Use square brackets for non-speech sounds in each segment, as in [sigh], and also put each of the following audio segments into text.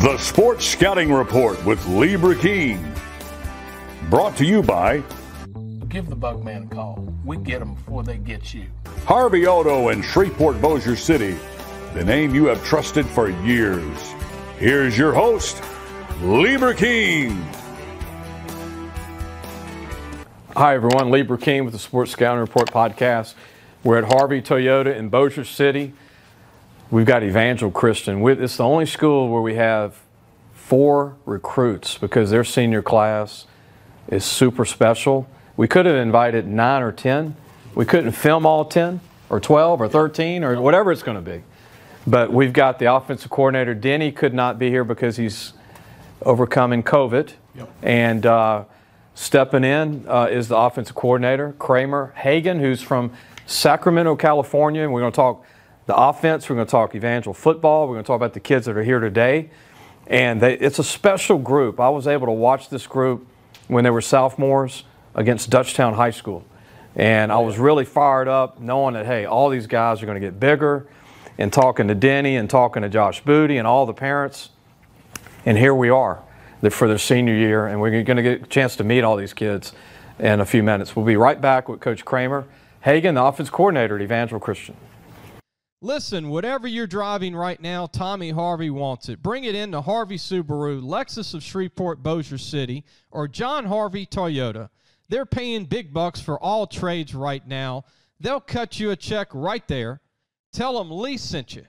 The Sports Scouting Report with Lee Burkeen. Brought to you by Give the bug man a call. We get them before they get you. Harvey Auto in Shreveport, Bossier City, the name you have trusted for years. Here's your host, Lee Burkeen. Hi, everyone. Lee Burkeen with the Sports Scouting Report podcast. We're at Harvey Toyota in Bossier City. We've got Evangel Christian. It's the only school where we have four recruits because their senior class is super special. We could have invited nine or 10. We couldn't film all 10 or 12 or 13 or whatever it's going to be. But we've got the offensive coordinator. Denny could not be here because he's overcoming COVID. Yep. And uh, stepping in uh, is the offensive coordinator, Kramer Hagan, who's from Sacramento, California. And we're going to talk the offense. We're going to talk Evangel football. We're going to talk about the kids that are here today. And they, it's a special group. I was able to watch this group when they were sophomores against Dutchtown High School. And I was really fired up knowing that, hey, all these guys are going to get bigger and talking to Denny and talking to Josh Booty and all the parents. And here we are for their senior year, and we're going to get a chance to meet all these kids in a few minutes. We'll be right back with Coach Kramer Hagan, the offense coordinator at Evangel Christian. Listen, whatever you're driving right now, Tommy Harvey wants it. Bring it in to Harvey Subaru, Lexus of Shreveport, Bossier City, or John Harvey Toyota. They're paying big bucks for all trades right now. They'll cut you a check right there. Tell them Lee sent you.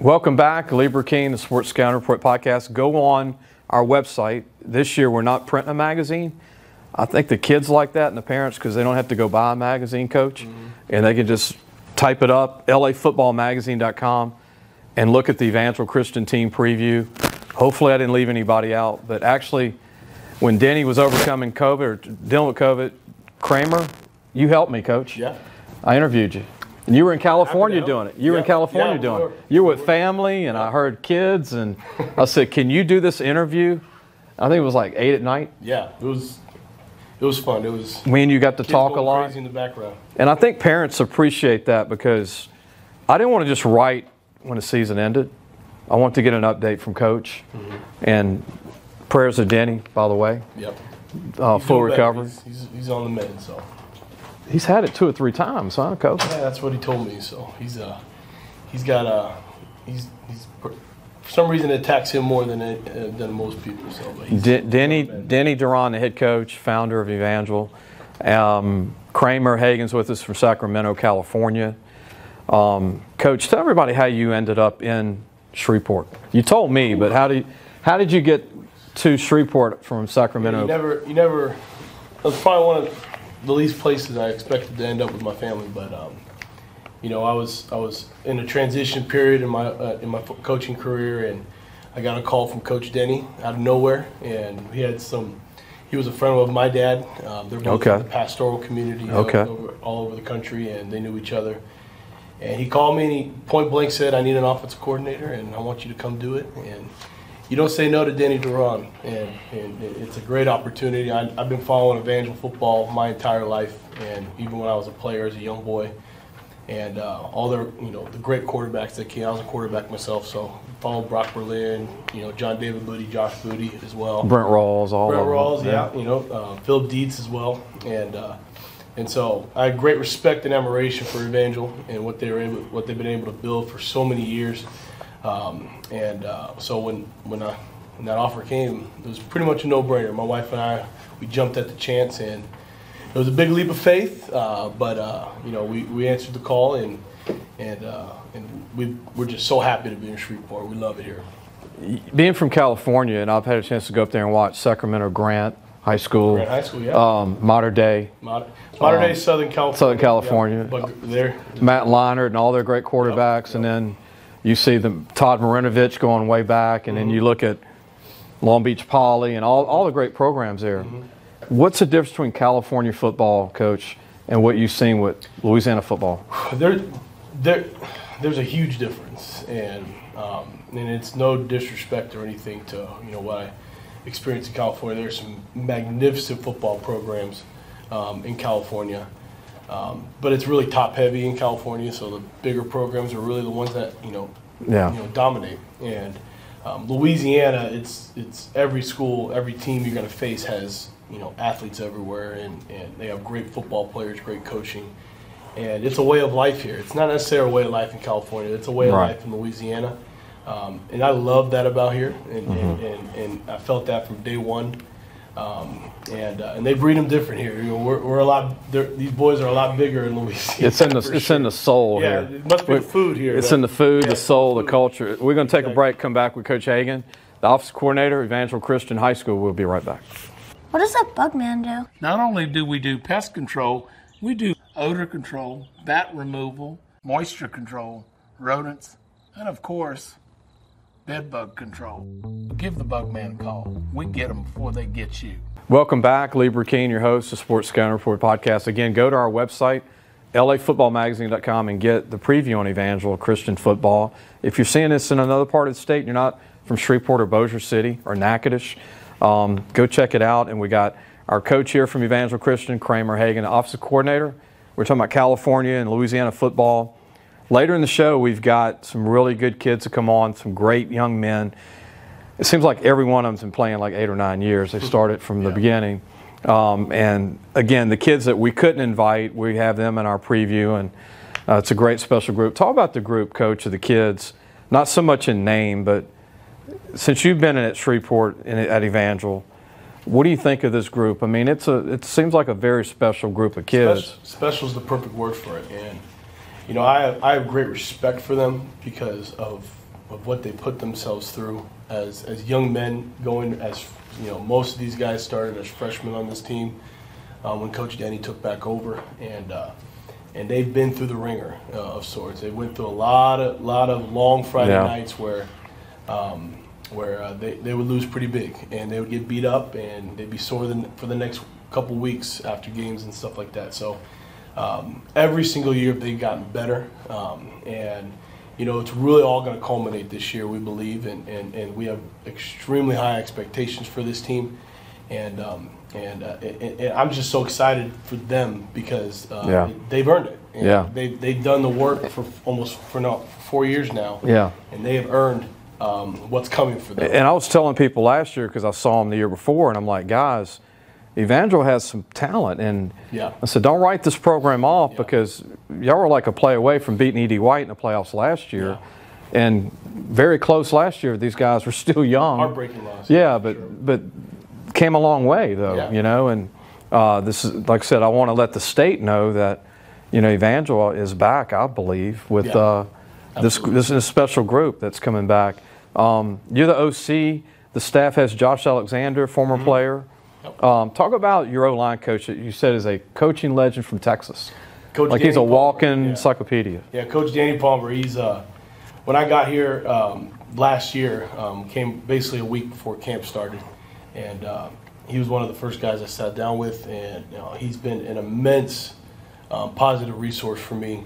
Welcome back, Lee Burkeen, the Sports Scouting Report podcast. Go on our website. This year, we're not printing a magazine. I think the kids like that and the parents because they don't have to go buy a magazine, coach, mm-hmm. and they can just type it up, lafootballmagazine.com, and look at the Evangel Christian team preview. Hopefully, I didn't leave anybody out, but actually, when Denny was overcoming COVID or dealing with COVID, Kramer, you helped me, coach. Yeah. I interviewed you. And you were in California doing it. You were in California yeah, doing it. You were with family, and I heard kids, and I said, "Can you do this interview?" I think it was like eight at night. Yeah, it was it was fun. It was. Me and you got to talk a lot. in the background. And I think parents appreciate that because I didn't want to just write when the season ended. I want to get an update from Coach. Mm-hmm. And prayers to Denny, by the way. Yep. Uh, full recovery. He's, he's, he's, on the mend, so. He's had it two or three times, huh, Coach? Yeah, that's what he told me. So he's uh, he's got a, uh, he's he's for some reason it attacks him more than it, uh, than most people. So, D- Denny Denny Duran, the head coach, founder of Evangel. Um, Kramer Hagan's with us from Sacramento, California. Um, coach, tell everybody how you ended up in Shreveport. You told me, but how did how did you get to Shreveport from Sacramento? You never, you never. It was probably one of the least places I expected to end up with my family, but um, you know, I was I was in a transition period in my uh, in my coaching career, and I got a call from Coach Denny out of nowhere, and he had some. He was a friend of my dad. Um, they're both okay. in the pastoral community okay. all, over, all over the country, and they knew each other. And he called me and he point blank said, "I need an offensive coordinator, and I want you to come do it." And you don't say no to Denny Duran, and, and it's a great opportunity. I, have been following Evangel football my entire life, and even when I was a player as a young boy, and uh, all their, you know, the great quarterbacks that came. I was a quarterback myself, so followed Brock Berlin, you know, John David Booty, Josh Booty as well. Brent Rawls, all Brent of Rawls, them. yeah, you know, uh, Philip Dietz as well, and uh, and so I had great respect and admiration for Evangel and what they were able, what they've been able to build for so many years. Um, and uh, so when when I when that offer came, it was pretty much a no-brainer. My wife and I we jumped at the chance and it was a big leap of faith, uh, but uh, you know we, we answered the call and and uh, and we we're just so happy to be in Shreveport. We love it here. Being from California, and I've had a chance to go up there and watch Sacramento Grant High School, Grant High School, yeah, um, Dei, Mater, Mater Dei, um, Southern California, Southern California, yeah, but there, Matt Leinart and all their great quarterbacks, yep, yep. and then you see the Todd Marinovich going way back, and mm-hmm. then you look at Long Beach Poly and all, all the great programs there. Mm-hmm. What's the difference between California football, coach, and what you've seen with Louisiana football? There, there, there's a huge difference, and um, and it's no disrespect or anything to you know what I experienced in California. There's some magnificent football programs um, in California, um, but it's really top heavy in California. So the bigger programs are really the ones that you know, yeah. you know, dominate. And Um, Louisiana, it's it's every school, every team you're going to face has you know athletes everywhere, and, and they have great football players, great coaching, and it's a way of life here. It's not necessarily a way of life in California. It's a way of life in Louisiana, um, and I love that about here, and, and, and, and I felt that from day one. Um, and uh, and they breed them different here. You know, we're, we're a lot. These boys are a lot bigger in Louisiana. It's in the it's sure. in the soul Yeah, here. it must be the food here. It's that- in the food, Yeah, the soul, the food. culture. We're going to take a break. Come back with Coach Hagan, the office coordinator, Evangel Christian High School. We'll be right back. What does that bug man do? Not only do we do pest control, we do odor control, bat removal, moisture control, rodents, and of course, bed bug control. Give the bug man a call. We get them before they get you. Welcome back, Lee Burkeen, your host of Sports Scouting Report podcast. Again, go to our website, lafootballmagazine.com, and get the preview on Evangel Christian football. If you're seeing this in another part of the state, and you're not from Shreveport or Bossier City or Natchitoches, um, go check it out. And we got our coach here from Evangel Christian, Kramer Hagan, the offensive coordinator. We're talking about California and Louisiana football. Later in the show, we've got some really good kids to come on, some great young men. It seems like every one of them's been playing like eight or nine years. They started from the beginning. Um, and again, the kids that we couldn't invite, we have them in our preview, and uh, it's a great special group. Talk about the group, coach, of the kids, not so much in name, but since you've been in at Shreveport and at Evangel, what do you think of this group? I mean, it's a it seems like a very special group of kids. Special, special is the perfect word for it, and you know I have, I have great respect for them because of of what they put themselves through as as young men going as you know most of these guys started as freshmen on this team um, when Coach Danny took back over, and uh, and they've been through the ringer uh, of sorts. They went through a lot of lot of long Friday Yeah. nights where. Um, where uh, they, they would lose pretty big and they would get beat up and they'd be sore the, for the next couple weeks after games and stuff like that. So um, every single year they've gotten better. Um, and, you know, it's really all going to culminate this year, we believe. And, and, and we have extremely high expectations for this team. And, um, and, uh, and, and I'm just so excited for them because uh, Yeah. they've earned it. Yeah. They, they've done the work for almost for, no, for four years now. Yeah. And they have earned um, what's coming for them. And I was telling people last year because I saw them the year before, and I'm like, guys, Evangel has some talent, and Yeah. I said, don't write this program off because y'all were like a play away from beating E.D. White in the playoffs last year, and very close last year. These guys were [laughs] still young. Heartbreaking loss. Yeah, but but came a long way though, Yeah. you know. And uh, this is like I said, I want to let the state know that you know Evangel is back. I believe with Yeah. uh, this this is a special group that's coming back. Um, you're the OC. The staff has Josh Alexander, former Mm-hmm. player. Um, talk about your O line coach that you said is a coaching legend from Texas. Coach like he's a Danny walking yeah. encyclopedia. Yeah, Coach Danny Palmer. He's uh, when I got here um, last year, um, came basically a week before camp started, and uh, he was one of the first guys I sat down with, and you know, he's been an immense um, positive resource for me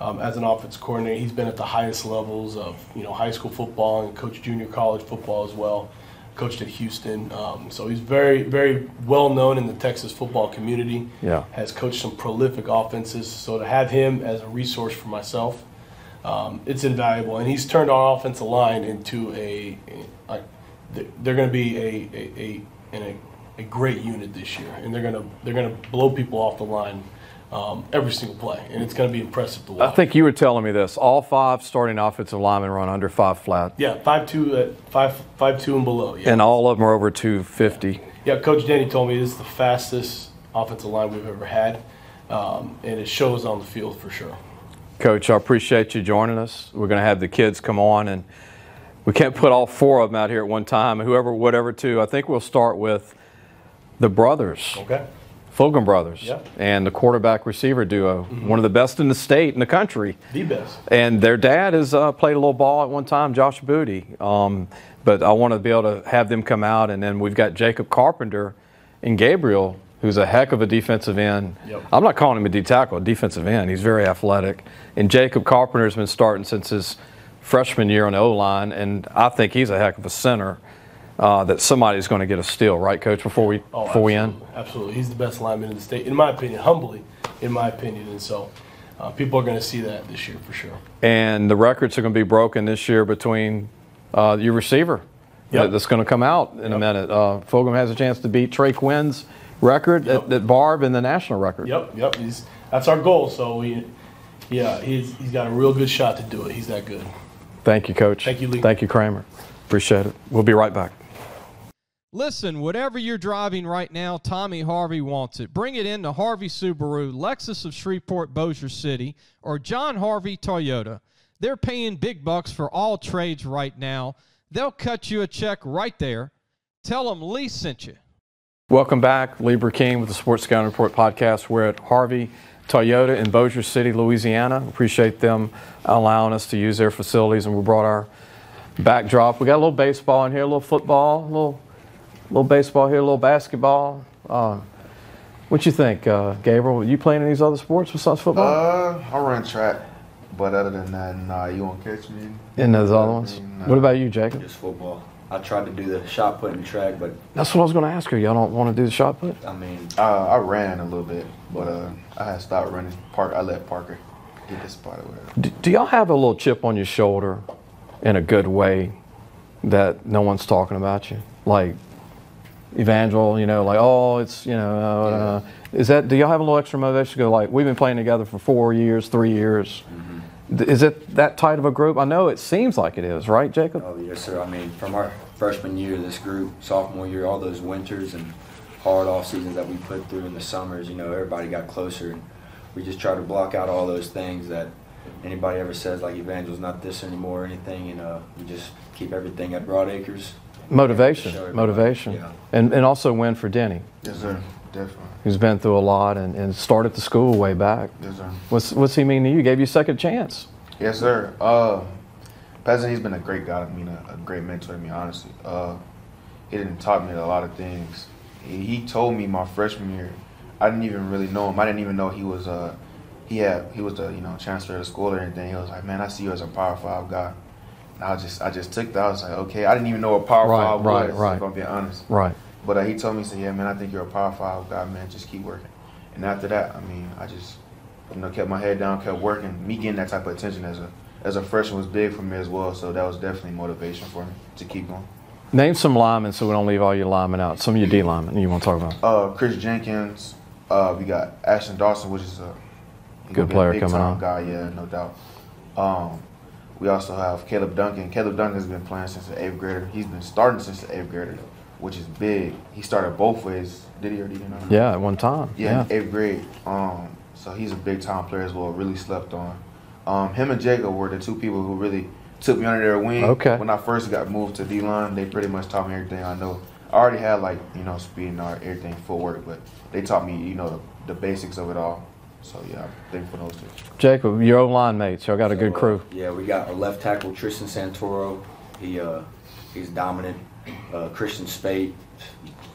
um, as an offense coordinator. He's been at the highest levels of you know high school football and coached junior college football as well. Coached at Houston, um, so he's very very well known in the Texas football community. Yeah. has coached some prolific offenses. So to have him as a resource for myself, um, it's invaluable. And he's turned our offensive line into a, a, a they're going to be a a, a, in a a great unit this year, and they're going to they're going to blow people off the line um, every single play, and it's going to be impressive to watch. I think you were telling me this. All five starting offensive linemen run under five flat, yeah, five two at five five two and below. Yeah, and all of them are over 250. Yeah, Coach Danny told me this is the fastest offensive line we've ever had, um, and it shows on the field for sure. Coach, I appreciate you joining us. We're going to have the kids come on, and we can't put all four of them out here at one time. Whoever, whatever, two. I think we'll start with the brothers, Okay. Fulgham brothers, Yeah. and the quarterback receiver duo, one of the best in the state in the country. The best. And their dad has uh, played a little ball at one time, Josh Booty. Um, but I want to be able to have them come out, and then we've got Jacob Carpenter and Gabriel, who's a heck of a defensive end. Yep. I'm not calling him a D tackle, a defensive end. He's very athletic. And Jacob Carpenter's been starting since his freshman year on the O line, and I think he's a heck of a center. Uh, that somebody's going to get a steal, right, Coach? Before we Oh, before we end. Absolutely. He's the best lineman in the state, in my opinion, humbly, in my opinion. And so uh, people are going to see that this year for sure. And the records are going to be broken this year between uh, your receiver Yep. that's going to come out in a minute. Uh, Fulgham has a chance to beat Trey Quinn's record at, at Barbe and the national record. Yep, yep. He's that's our goal. So we, yeah, he's he's got a real good shot to do it. He's that good. Thank you, Coach. Thank you, Lee. Thank you, Kramer. Appreciate it. We'll be right back. Listen, whatever you're driving right now, Tommy Harvey wants it. Bring it in to Harvey Subaru, Lexus of Shreveport, Bossier City, or John Harvey Toyota. They're paying big bucks for all trades right now. They'll cut you a check right there. Tell them Lee sent you. Welcome back, Lee Burkeen with the Sports Scouting Report podcast. We're at Harvey Toyota in Bossier City, Louisiana. Appreciate them allowing us to use their facilities, and we brought our backdrop. We got a little baseball in here, a little football, a little, little baseball here, a little basketball. Uh, what you think, uh, Gabriel? You playing in these other sports besides football? Uh, I run track, but other than that, nah, you won't catch me. in those other ones? Nah. What about you, Jacob? Just football. I tried to do the shot put and track, but That's what I was going to ask you. Y'all don't want to do the shot put? I mean, Uh, I ran a little bit, but uh, I had stopped running. Park, I let Parker get this part or whatever. Do, do y'all have a little chip on your shoulder in a good way that no one's talking about you? Like Evangel, you know, like, oh, it's, you know, uh, uh, is that, do y'all have a little extra motivation to go, like, we've been playing together for four years, three years? D- Is it that tight of a group? I know it seems like it is, right, Jacob? oh yes, sir. I mean, from our freshman year, this group, sophomore year, all those winters and hard off seasons that we put through in the summers, you know, everybody got closer, and we just try to block out all those things that anybody ever says like Evangel's not this anymore or anything, and uh, we just keep everything at Broad Acres. Motivation, motivation. Yeah. And, and also win for Denny, Yes, sir. Definitely. who's been through a lot and, and started the school way back. Yes, sir. What's, what's he mean to you? Gave you a second chance. Yes, sir. Uh, Peasant, he's been a great guy I mean, a, a great mentor to me, honestly. Uh, he didn't taught me a lot of things. He, he told me my freshman year, I didn't even really know him. I didn't even know he was uh, he had he was the you know transfer to school or anything. He was like, man, I see you as a power five guy. I just I just took that. I was like, okay, I didn't even know what power Right, five right, was. right. If I'm being honest. Right. But uh, he told me, he said, yeah, man, I think you're a power five guy, man. Just keep working. And after that, I mean, I just, you know, kept my head down, kept working. Me getting that type of attention as a as a freshman was big for me as well. So that was definitely motivation for me to keep going. Name some linemen so we don't leave all your linemen out. Some of your D linemen you want to talk about. Uh, Chris Jenkins. Uh, we got Ashton Dawson, which is a Good a player big coming on. Guy, yeah, no doubt. Um, we also have Caleb Duncan. Caleb Duncan's been playing since the eighth grader. He's been starting since the eighth grader, which is big. He started both ways. Did he or did not? Yeah, at one time. Yeah, in eighth grade. Um, so he's a big time player as well. Really slept on. Um, him and Jacob were the two people who really took me under their wing. Okay. When I first got moved to D line, they pretty much taught me everything I know. I already had like you know speed and everything footwork, but they taught me you know the, the basics of it all. So yeah, I'm thankful for those two. Jacob, your own line mates. Y'all got a good So, uh, crew. yeah, we got our left tackle Tristan Santoro. He uh, he's dominant. Uh, Christian Spate,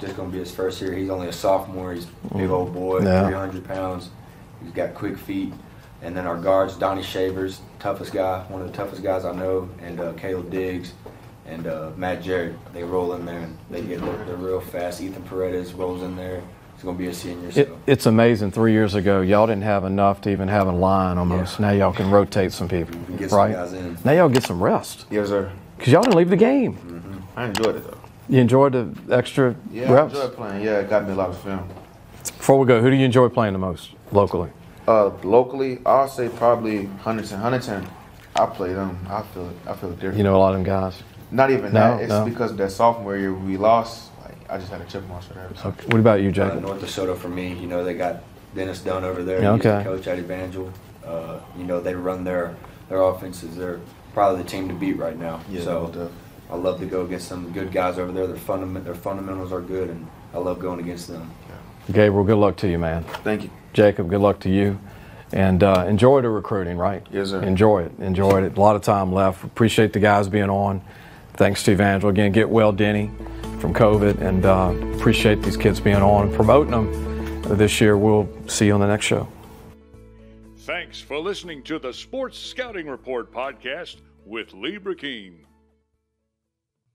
just gonna be his first year. He's only a sophomore. He's a big old boy, Yeah. 300 pounds. He's got quick feet. And then our guards, Donnie Shavers, toughest guy, one of the toughest guys I know, and uh, Caleb Diggs and uh, Matt Jarrett. They roll in there and they get they're real fast. Ethan Paredes rolls in there. He's gonna be a senior. So. It, it's amazing. Three years ago, y'all didn't have enough to even have a line almost. Now y'all can rotate some people, We get some right? Now y'all get some rest Yes, sir. because y'all didn't leave the game. I enjoyed it though. You enjoyed the extra Yeah, reps. I enjoyed playing. Yeah, it got me a lot of film. Before we go, who do you enjoy playing the most locally? Uh, locally, I'll say probably Huntington. Huntington, I play them. I feel I feel different. You know a lot of them guys. Not even No, that. It's no. because that sophomore year we lost. Like I just had a chip on my shoulder. So. Okay. What about you, Uh, Jacob? North DeSoto for me, you know, they got Dennis Dunn over there. Yeah, He's the okay. coach at Evangel. Uh, you know, they run their their offenses. They're probably the team to beat right now. Yeah, so no. I love to go against some good guys over there. Their fundament their fundamentals are good, and I love going against them. Gabriel, good luck to you, man. Thank you. Jacob, good luck to you. And uh, enjoy the recruiting, right? Yes, sir. Enjoy it. Enjoy it. A lot of time left. Appreciate the guys being on. Thanks to Evangel. Again, get well, Denny, from COVID. And uh, appreciate these kids being on and promoting them this year. We'll see you on the next show. Thanks for listening to the Sports Scouting Report podcast with Lee Burkeen.